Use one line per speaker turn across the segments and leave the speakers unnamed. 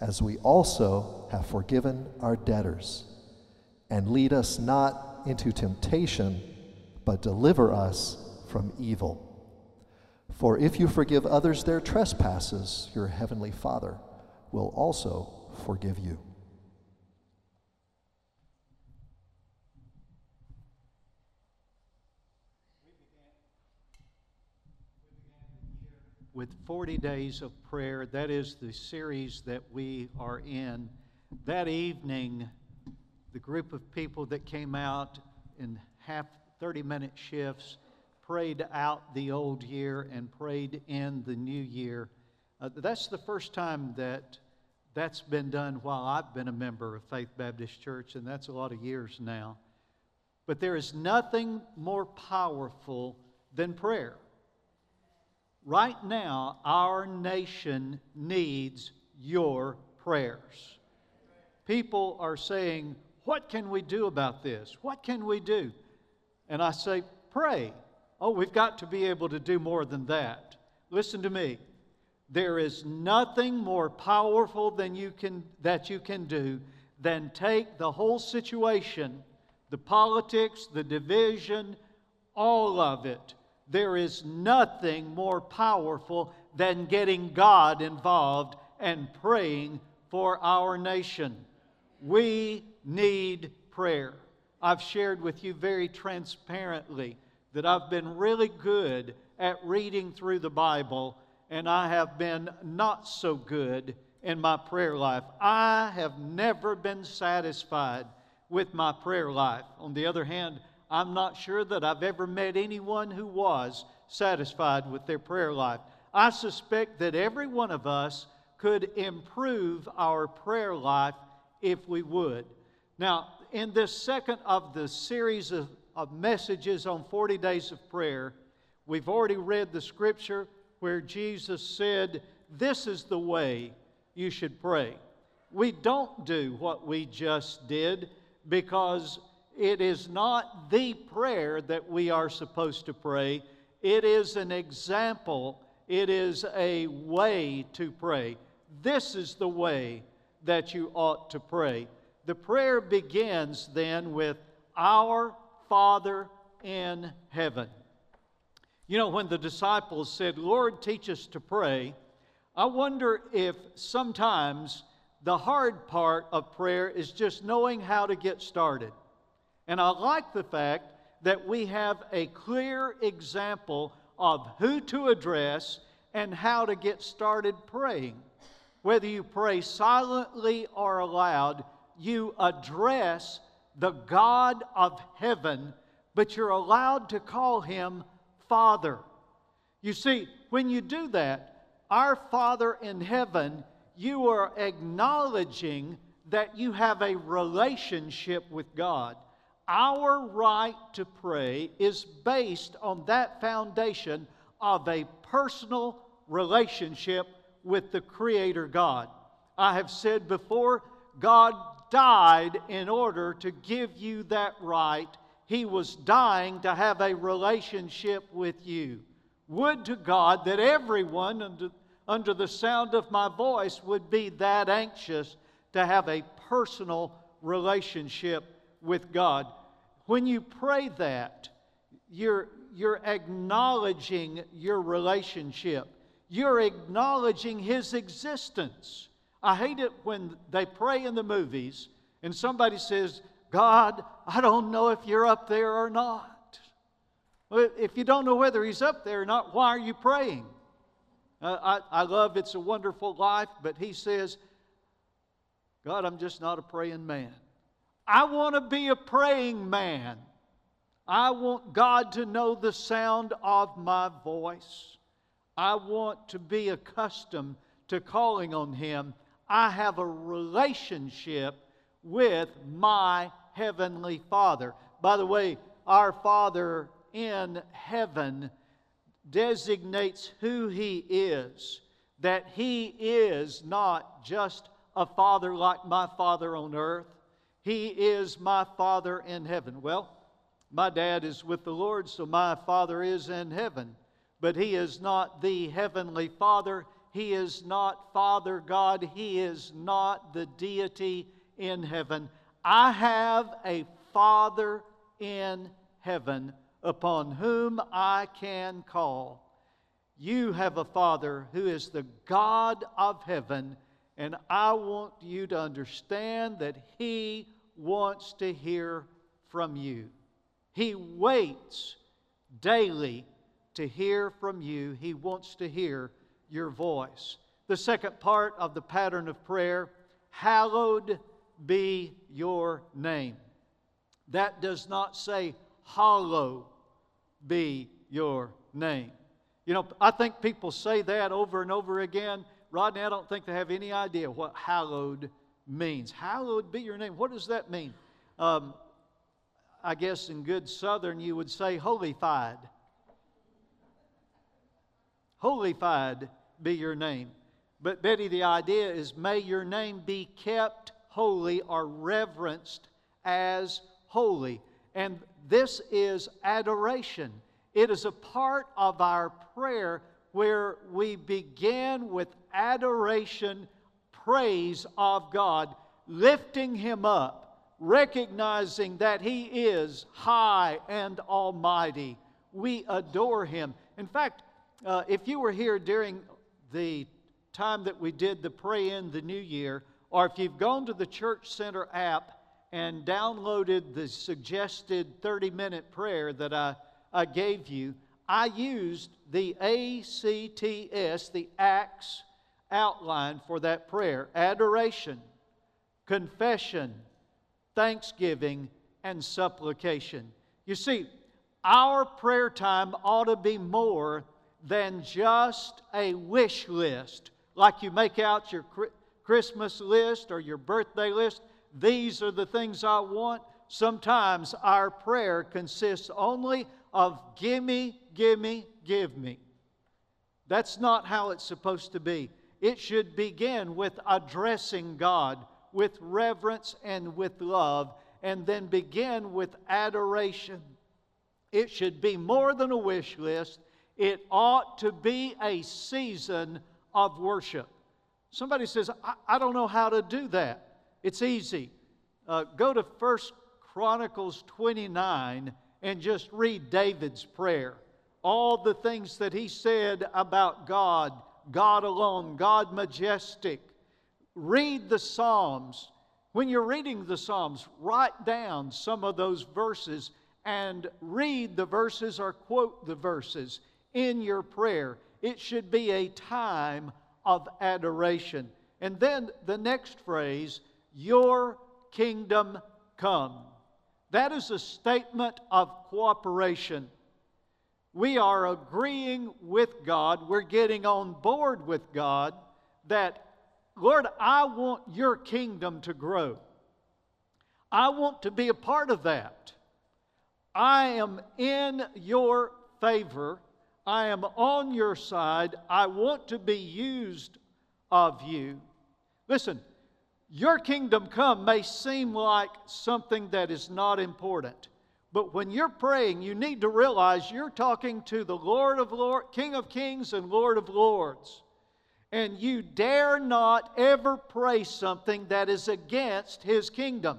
as we also have forgiven our debtors. And lead us not into temptation, but deliver us from evil. For if you forgive others their trespasses, your heavenly Father will also forgive you.
With 40 days of prayer. That is the series that we are in. That evening, the group of people that came out in half 30 minute shifts prayed out the old year and prayed in the new year. Uh, that's the first time that that's been done while I've been a member of Faith Baptist Church, and that's a lot of years now. But there is nothing more powerful than prayer. Right now, our nation needs your prayers. People are saying, What can we do about this? What can we do? And I say, Pray. Oh, we've got to be able to do more than that. Listen to me. There is nothing more powerful than you can, that you can do than take the whole situation, the politics, the division, all of it, there is nothing more powerful than getting God involved and praying for our nation. We need prayer. I've shared with you very transparently that I've been really good at reading through the Bible, and I have been not so good in my prayer life. I have never been satisfied with my prayer life. On the other hand, I'm not sure that I've ever met anyone who was satisfied with their prayer life. I suspect that every one of us could improve our prayer life if we would. Now, in this second of the series of, of messages on 40 days of prayer, we've already read the scripture where Jesus said, This is the way you should pray. We don't do what we just did because it is not the prayer that we are supposed to pray, it is an example, it is a way to pray. This is the way that you ought to pray. The prayer begins then with Our Father in heaven. You know, when the disciples said, Lord, teach us to pray, I wonder if sometimes the hard part of prayer is just knowing how to get started. And I like the fact that we have a clear example of who to address and how to get started praying. Whether you pray silently or aloud, you address the God of heaven, but you're allowed to call him Father. You see, when you do that, our Father in heaven, you are acknowledging that you have a relationship with God. Our right to pray is based on that foundation of a personal relationship with the Creator God. I have said before, God died in order to give you that right. He was dying to have a relationship with you. Would to God that everyone under, under the sound of my voice would be that anxious to have a personal relationship with God. When you pray that, you're, you're acknowledging your relationship. You're acknowledging His existence. I hate it when they pray in the movies and somebody says, God, I don't know if you're up there or not. Well, if you don't know whether he's up there or not, why are you praying? Uh, I, I love It's a Wonderful Life, but he says, God, I'm just not a praying man. I want to be a praying man. I want God to know the sound of my voice. I want to be accustomed to calling on Him. I have a relationship with my Heavenly Father. By the way, our Father in heaven designates who He is, that He is not just a Father like my Father on earth, He is my Father in heaven. Well, my dad is with the Lord, so my Father is in heaven. But He is not the Heavenly Father. He is not Father God. He is not the deity in heaven. I have a Father in heaven upon whom I can call. You have a Father who is the God of heaven, and I want you to understand that He wants to hear from you. He waits daily to hear from you, He wants to hear your voice. The second part of the pattern of prayer hallowed be your name. That does not say, Hollow be your name. You know, I think people say that over and over again. Rodney, I don't think they have any idea what hallowed means. Hallowed be your name. What does that mean? Um, I guess in good Southern you would say holified. Holified be your name. But Betty, the idea is may your name be kept holy or reverenced as holy. And this is adoration. It is a part of our prayer where we begin with adoration, praise of God, lifting Him up, recognizing that He is high and almighty. We adore Him. In fact, uh, if you were here during the time that we did the Pray in the New Year, or if you've gone to the Church Center app and downloaded the suggested 30 minute prayer that I, I gave you, I used the ACTS, the ACTS outline for that prayer adoration, confession, thanksgiving, and supplication. You see, our prayer time ought to be more than just a wish list, like you make out your Christmas list or your birthday list. These are the things I want. Sometimes our prayer consists only of gimme, gimme, give me. That's not how it's supposed to be. It should begin with addressing God with reverence and with love, and then begin with adoration. It should be more than a wish list, it ought to be a season of worship. Somebody says, I, I don't know how to do that. It's easy. Uh, go to First Chronicles 29 and just read David's prayer. All the things that he said about God, God alone, God majestic. Read the Psalms. When you're reading the Psalms, write down some of those verses and read the verses or quote the verses in your prayer. It should be a time of adoration. And then the next phrase, Your kingdom come. That is a statement of cooperation. We are agreeing with God, we're getting on board with God that, Lord, I want your kingdom to grow. I want to be a part of that. I am in your favor I am on your side. I want to be used of you. Listen, your kingdom come may seem like something that is not important. But when you're praying, you need to realize you're talking to the Lord of Lords, King of Kings and Lord of Lords. And you dare not ever pray something that is against his kingdom.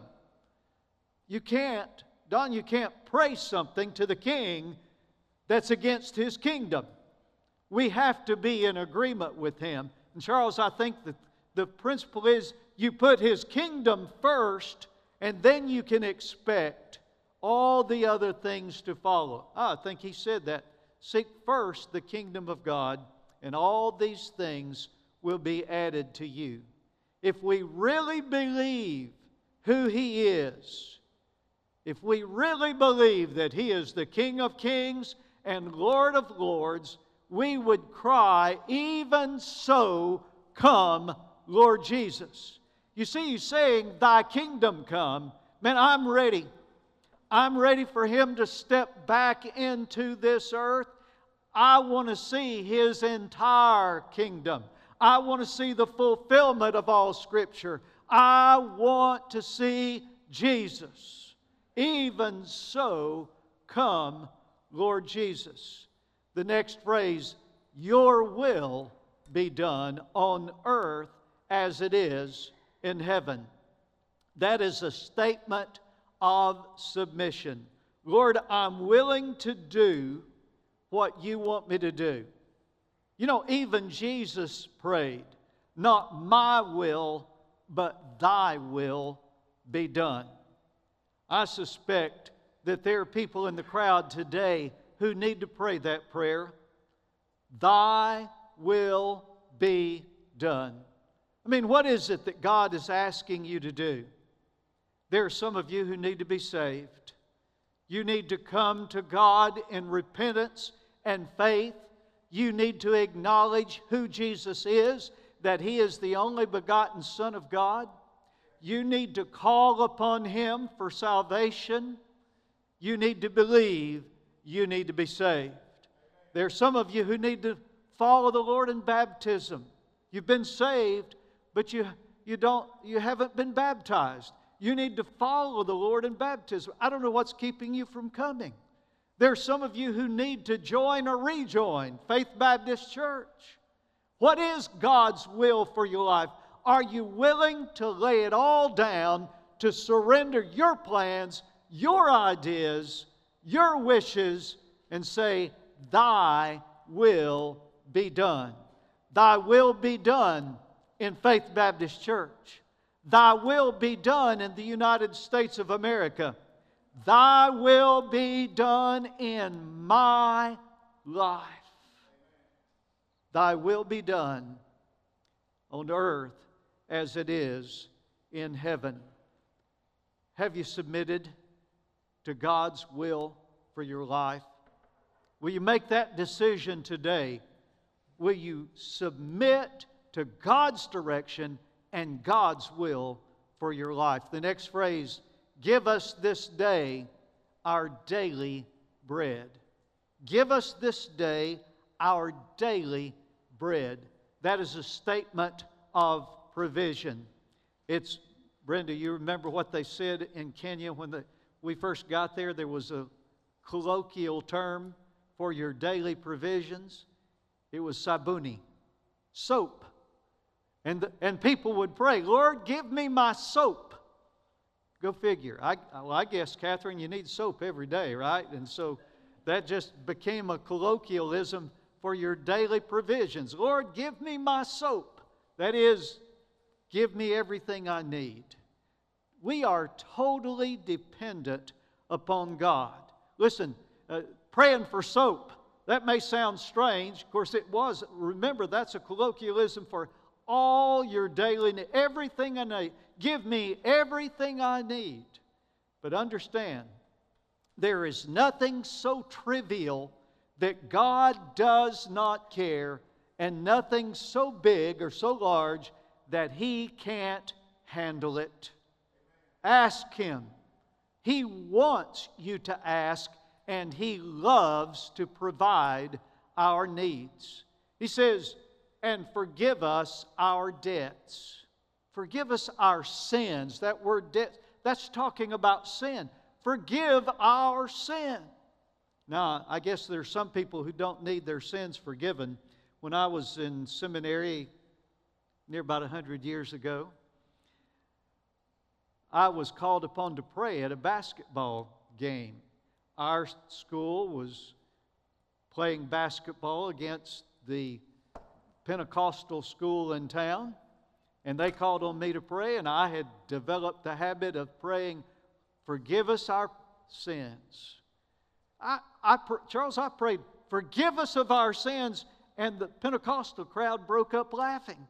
You can't, Don, you can't pray something to the king that's against his kingdom. We have to be in agreement with him. And Charles, I think that The principle is you put his kingdom first, and then you can expect all the other things to follow. Ah, I think he said that. Seek first the kingdom of God, and all these things will be added to you. If we really believe who he is, if we really believe that he is the King of kings and Lord of lords, we would cry, Even so, come, Lord Jesus. You see, he's saying, Thy kingdom come. Man, I'm ready. I'm ready for him to step back into this earth. I want to see his entire kingdom. I want to see the fulfillment of all Scripture. I want to see Jesus. Even so, come, Lord Jesus. The next phrase, Your will be done on earth as it is in heaven. That is a statement of submission. Lord, I'm willing to do what you want me to do. You know, even Jesus prayed, Not my will, but thy will be done. I suspect that there are people in the crowd today who need to pray that prayer. Thy will be done. I mean, what is it that God is asking you to do? There are some of you who need to be saved. You need to come to God in repentance and faith. You need to acknowledge who Jesus is, that He is the only begotten Son of God. You need to call upon Him for salvation. You need to believe. You need to be saved. There are some of you who need to follow the Lord in baptism. You've been saved, but you, you, don't, you haven't been baptized. You need to follow the Lord in baptism. I don't know what's keeping you from coming. There are some of you who need to join or rejoin Faith Baptist Church. What is God's will for your life? Are you willing to lay it all down to surrender your plans, your ideas, your wishes, and say, Thy will be done? Thy will be done in Faith Baptist Church. Thy will be done in the United States of America. Thy will be done in my life. Thy will be done on earth as it is in heaven. Have you submitted to God's will for your life? Will you make that decision today? Will you submit to God's direction and God's will for your life. The next phrase give us this day our daily bread. Give us this day our daily bread. That is a statement of provision. It's, Brenda, you remember what they said in Kenya when the, we first got there? There was a colloquial term for your daily provisions. It was sabuni, soap. And, the, and people would pray, Lord, give me my soap. Go figure. I, well, I guess, Catherine, you need soap every day, right? And so that just became a colloquialism for your daily provisions. Lord, give me my soap. That is, give me everything I need. We are totally dependent upon God. Listen, uh, praying for soap, that may sound strange. Of course, it was. Remember, that's a colloquialism for all your daily need, everything I need. Give me everything I need. But understand, there is nothing so trivial that God does not care, and nothing so big or so large that He can't handle it. Ask Him. He wants you to ask, and He loves to provide our needs. He says, and forgive us our debts. Forgive us our sins. That word debt, that's talking about sin. Forgive our sin. Now, I guess there's some people who don't need their sins forgiven. When I was in seminary near about 100 years ago, I was called upon to pray at a basketball game. Our school was playing basketball against the Pentecostal school in town. And they called on me to pray, and I had developed the habit of praying, Forgive us our sins. I, I, Charles, I prayed, Forgive us of our sins, and the Pentecostal crowd broke up laughing.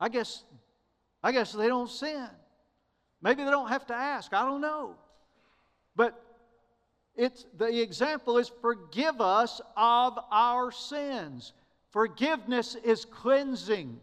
I guess, I guess they don't sin. Maybe they don't have to ask. I don't know. But it's, the example is forgive us of our sins. Forgiveness is cleansing.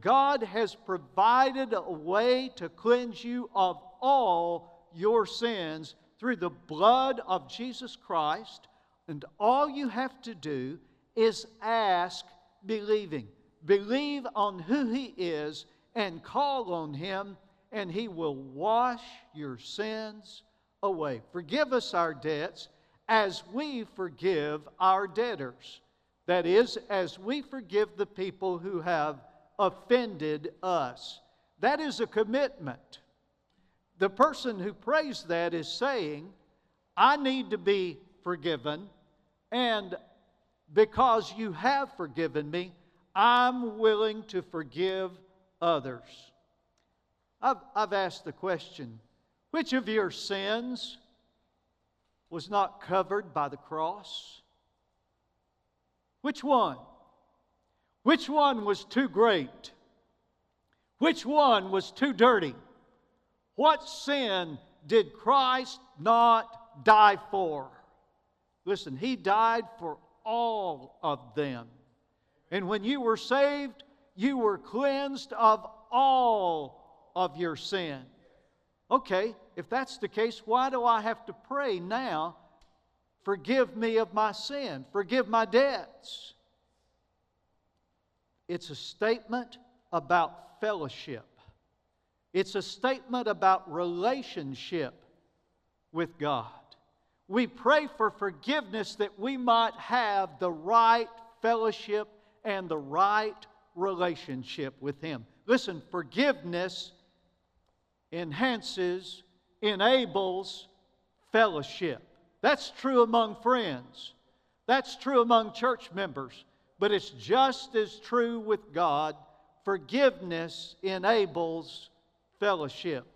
God has provided a way to cleanse you of all your sins through the blood of Jesus Christ. And all you have to do is ask, believing. Believe on who He is and call on Him, and He will wash your sins away. Forgive us our debts as we forgive our debtors. That is, as we forgive the people who have offended us. That is a commitment. The person who prays that is saying, I need to be forgiven, and because you have forgiven me, I'm willing to forgive others. I've, I've asked the question which of your sins was not covered by the cross? Which one? Which one was too great? Which one was too dirty? What sin did Christ not die for? Listen, He died for all of them. And when you were saved, you were cleansed of all of your sin. Okay, if that's the case, why do I have to pray now? Forgive me of my sin, forgive my debts. It's a statement about fellowship, it's a statement about relationship with God. We pray for forgiveness that we might have the right fellowship and the right relationship with Him. Listen, forgiveness enhances, enables fellowship. That's true among friends. That's true among church members. But it's just as true with God. Forgiveness enables fellowship.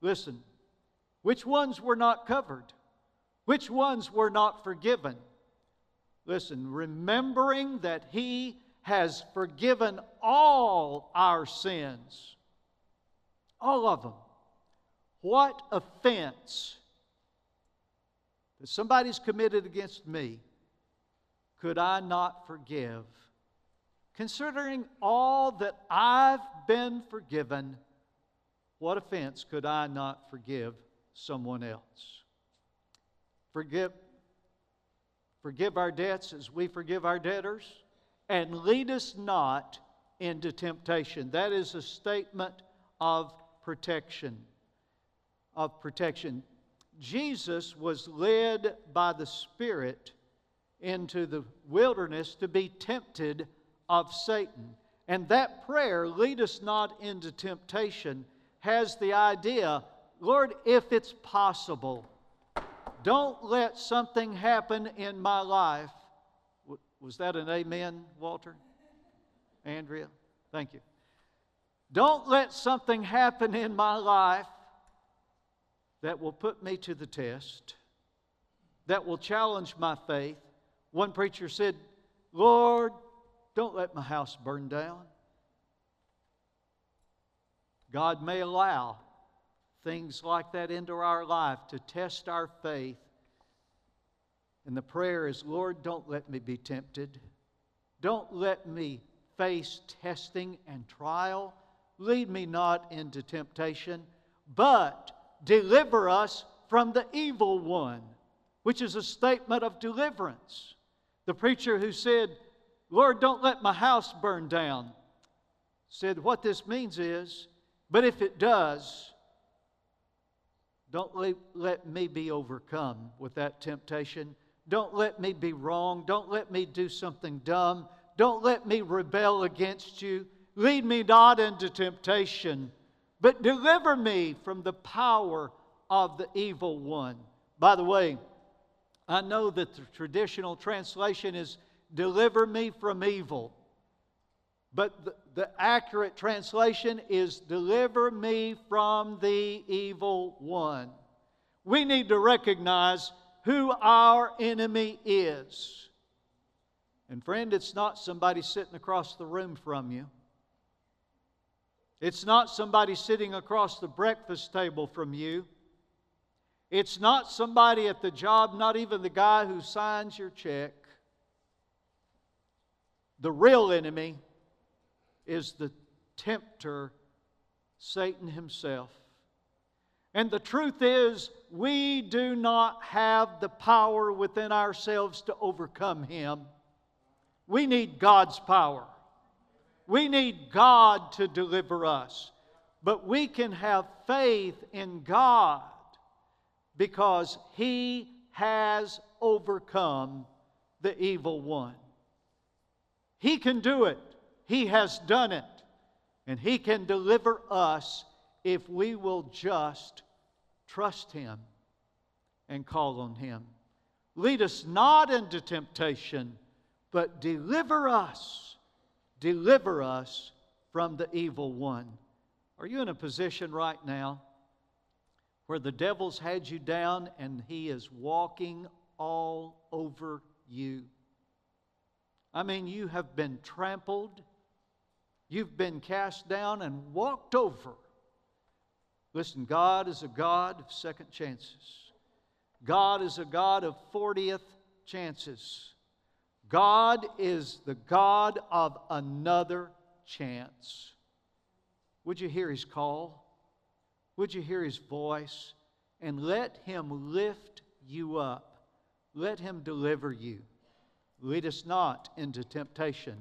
Listen, which ones were not covered? Which ones were not forgiven? Listen, remembering that He has forgiven all our sins all of them. What offense that somebody's committed against me could I not forgive? Considering all that I've been forgiven, what offense could I not forgive someone else? Forgive, forgive our debts as we forgive our debtors, and lead us not into temptation. That is a statement of protection. Of protection. Jesus was led by the Spirit into the wilderness to be tempted of Satan. And that prayer, lead us not into temptation, has the idea Lord, if it's possible, don't let something happen in my life. Was that an amen, Walter? Andrea? Thank you. Don't let something happen in my life that will put me to the test, that will challenge my faith. One preacher said, Lord, don't let my house burn down. God may allow things like that into our life to test our faith. And the prayer is, Lord, don't let me be tempted. Don't let me face testing and trial Lead me not into temptation, but deliver us from the evil one, which is a statement of deliverance. The preacher who said, Lord, don't let my house burn down, said, What this means is, but if it does, don't let me be overcome with that temptation. Don't let me be wrong. Don't let me do something dumb. Don't let me rebel against you. Lead me not into temptation, but deliver me from the power of the evil one. By the way, I know that the traditional translation is deliver me from evil. But the, the accurate translation is deliver me from the evil one. We need to recognize who our enemy is. And friend, it's not somebody sitting across the room from you. It's not somebody sitting across the breakfast table from you. It's not somebody at the job, not even the guy who signs your check. The real enemy is the tempter, Satan himself. And the truth is, we do not have the power within ourselves to overcome him. We need God's power. We need God to deliver us. But we can have faith in God because He has overcome the evil one. He can do it, He has done it, and He can deliver us if we will just trust Him and call on Him. Lead us not into temptation, but deliver us Deliver us from the evil one. Are you in a position right now where the devil's had you down and he is walking all over you? I mean, you have been trampled, you've been cast down and walked over. Listen, God is a God of second chances. God is a God of 40th chances. God is the God of another chance. Would you hear his call? Would you hear his voice? And let him lift you up. Let him deliver you. Lead us not into temptation,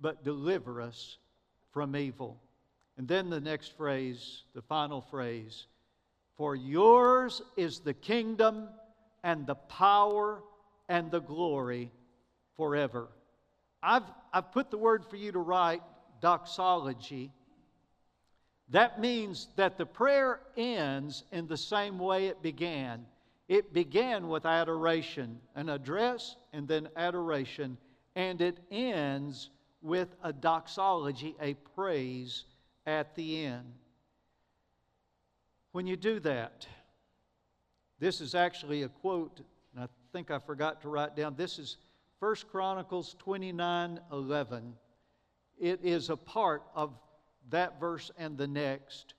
but deliver us from evil. And then the next phrase, the final phrase For yours is the kingdom and the power and the glory forever. I've, I've put the word for you to write doxology. That means that the prayer ends in the same way it began. It began with adoration, an address, and then adoration, and it ends with a doxology, a praise at the end. When you do that, this is actually a quote, and I think I forgot to write down. This is 1 Chronicles 29 11. It is a part of that verse and the next.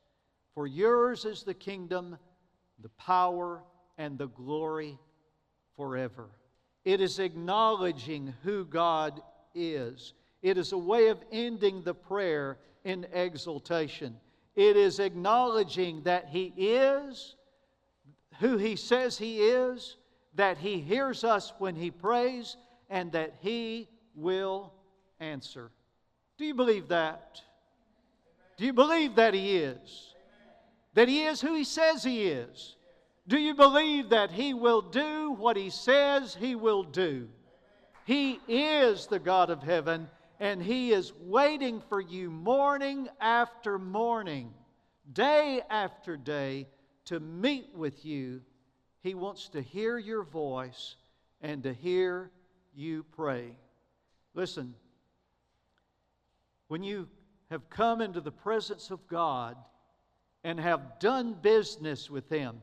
For yours is the kingdom, the power, and the glory forever. It is acknowledging who God is. It is a way of ending the prayer in exultation. It is acknowledging that He is who He says He is, that He hears us when He prays, and that He will answer. Do you believe that? Do you believe that He is? That He is who He says He is? Do you believe that He will do what He says He will do? He is the God of heaven, and He is waiting for you morning after morning, day after day, to meet with you. He wants to hear your voice and to hear you pray. Listen, when you have come into the presence of God and have done business with Him,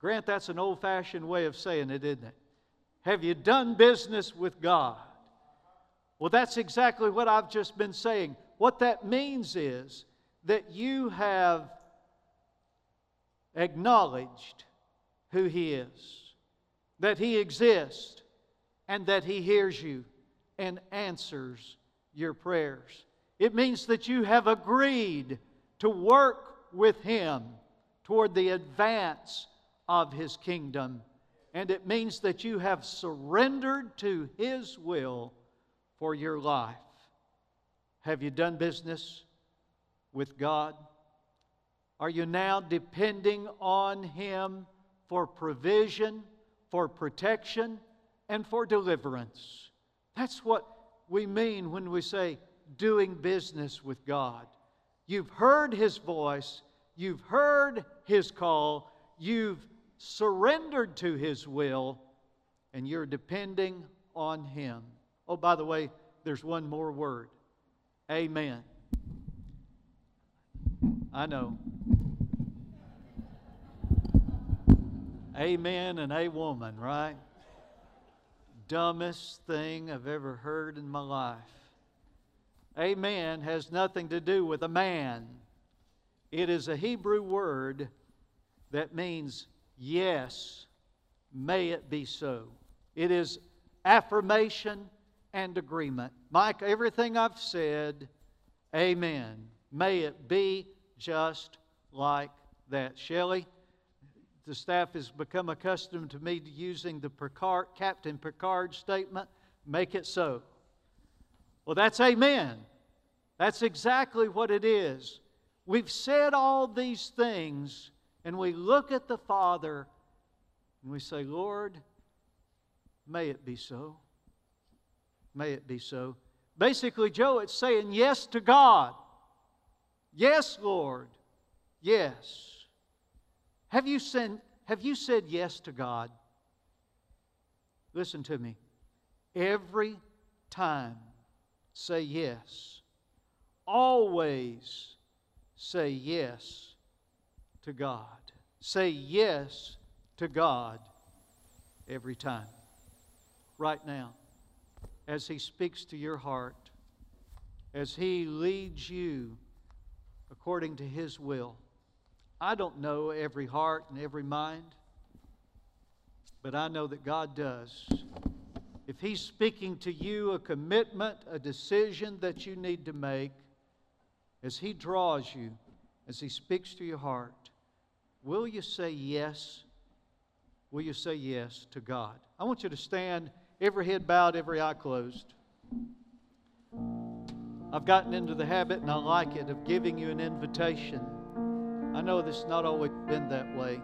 Grant, that's an old fashioned way of saying it, isn't it? Have you done business with God? Well, that's exactly what I've just been saying. What that means is that you have acknowledged who He is, that He exists, and that He hears you and answers your prayers. It means that you have agreed to work with Him toward the advance of His kingdom. And it means that you have surrendered to His will for your life. Have you done business with God? Are you now depending on Him for provision, for protection, and for deliverance. That's what we mean when we say doing business with God. You've heard His voice, you've heard His call, you've surrendered to His will, and you're depending on Him. Oh, by the way, there's one more word Amen. I know. Amen and a woman, right? Dumbest thing I've ever heard in my life. Amen has nothing to do with a man. It is a Hebrew word that means yes, may it be so. It is affirmation and agreement. Mike, everything I've said, amen. May it be just like that. Shelley, the staff has become accustomed to me using the Picard, Captain Picard statement make it so. Well, that's amen. That's exactly what it is. We've said all these things, and we look at the Father and we say, Lord, may it be so. May it be so. Basically, Joe, it's saying yes to God. Yes, Lord. Yes. Have you, said, have you said yes to God? Listen to me. Every time, say yes. Always say yes to God. Say yes to God every time. Right now, as He speaks to your heart, as He leads you according to His will. I don't know every heart and every mind, but I know that God does. If He's speaking to you a commitment, a decision that you need to make, as He draws you, as He speaks to your heart, will you say yes? Will you say yes to God? I want you to stand, every head bowed, every eye closed. I've gotten into the habit, and I like it, of giving you an invitation I know this has not always been that way.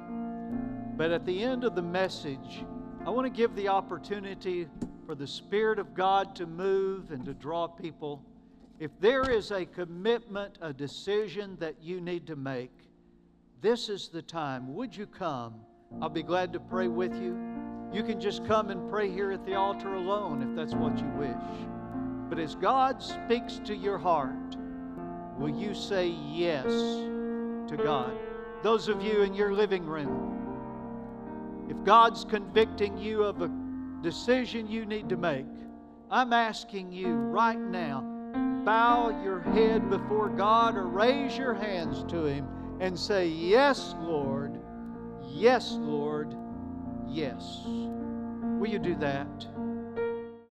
But at the end of the message, I want to give the opportunity for the Spirit of God to move and to draw people. If there is a commitment, a decision that you need to make, this is the time. Would you come? I'll be glad to pray with you. You can just come and pray here at the altar alone if that's what you wish. But as God speaks to your heart, will you say yes? To God. Those of you in your living room, if God's convicting you of a decision you need to make, I'm asking you right now, bow your head before God or raise your hands to Him and say, Yes, Lord. Yes, Lord. Yes. Will you do that?